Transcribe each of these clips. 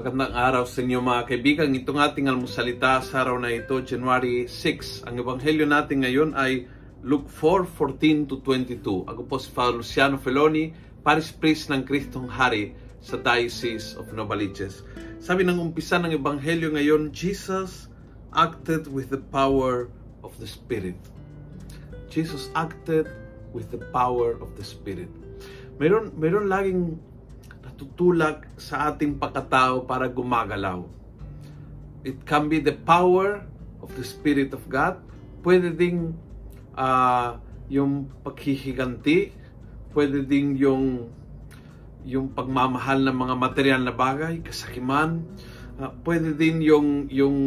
Magandang araw sa inyo mga kaibigan. Itong ating almusalita sa araw na ito, January 6. Ang ebanghelyo natin ngayon ay Luke 4:14 to 22. Ako po si Father Luciano Feloni, Paris Priest ng Kristong Hari sa Diocese of Novaliches. Sabi ng umpisa ng ebanghelyo ngayon, Jesus acted with the power of the Spirit. Jesus acted with the power of the Spirit. Meron, meron laging natutulak sa ating pagkatao para gumagalaw. It can be the power of the Spirit of God. Pwede ding uh, yung paghihiganti. Pwede ding yung yung pagmamahal ng mga material na bagay, kasakiman. Uh, pwede din yung yung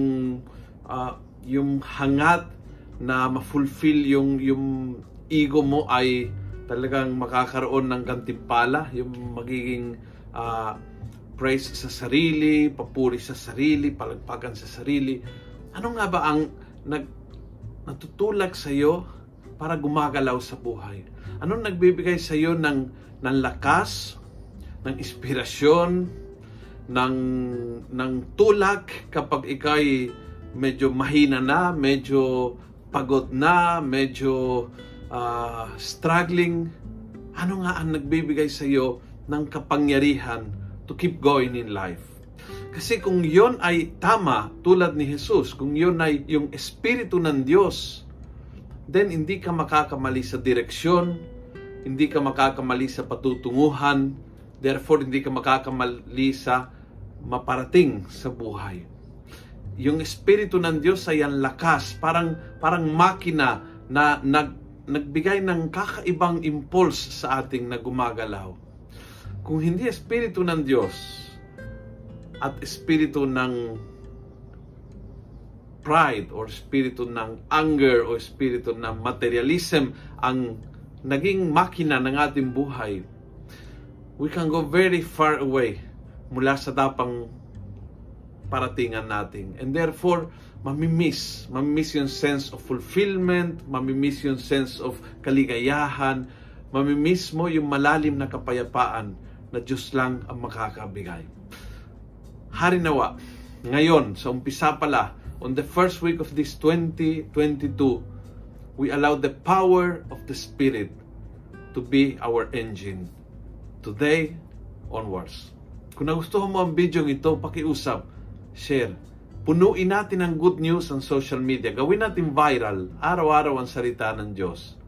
uh, yung hangat na ma-fulfill yung yung ego mo ay talagang makakaroon ng gantimpala, yung magiging uh, praise sa sarili, papuri sa sarili, palagpagan sa sarili. Ano nga ba ang nag, natutulak sa iyo para gumagalaw sa buhay? Anong nagbibigay sa iyo ng, ng lakas, ng inspirasyon, ng, ng tulak kapag ikay medyo mahina na, medyo pagod na, medyo uh, struggling? Ano nga ang nagbibigay sa iyo ng kapangyarihan to keep going in life. Kasi kung yon ay tama, tulad ni Jesus, kung yon ay yung Espiritu ng Diyos, then hindi ka makakamali sa direksyon, hindi ka makakamali sa patutunguhan, therefore hindi ka makakamali sa maparating sa buhay. Yung Espiritu ng Diyos ay ang lakas, parang, parang makina na nag, nagbigay ng kakaibang impulse sa ating na gumagalaw kung hindi espiritu ng Diyos at espiritu ng pride or espiritu ng anger o espiritu ng materialism ang naging makina ng ating buhay, we can go very far away mula sa dapang paratingan natin. And therefore, mamimiss. Mamimiss yung sense of fulfillment, mamimiss yung sense of kaligayahan, mamimiss mo yung malalim na kapayapaan na Diyos lang ang makakabigay. Hari nawa, ngayon, sa umpisa pala, on the first week of this 2022, we allow the power of the Spirit to be our engine. Today, onwards. Kung nagustuhan mo ang video ito, pakiusap, share. Punuin natin ang good news ang social media. Gawin natin viral. Araw-araw ang salita ng Diyos.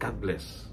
God bless.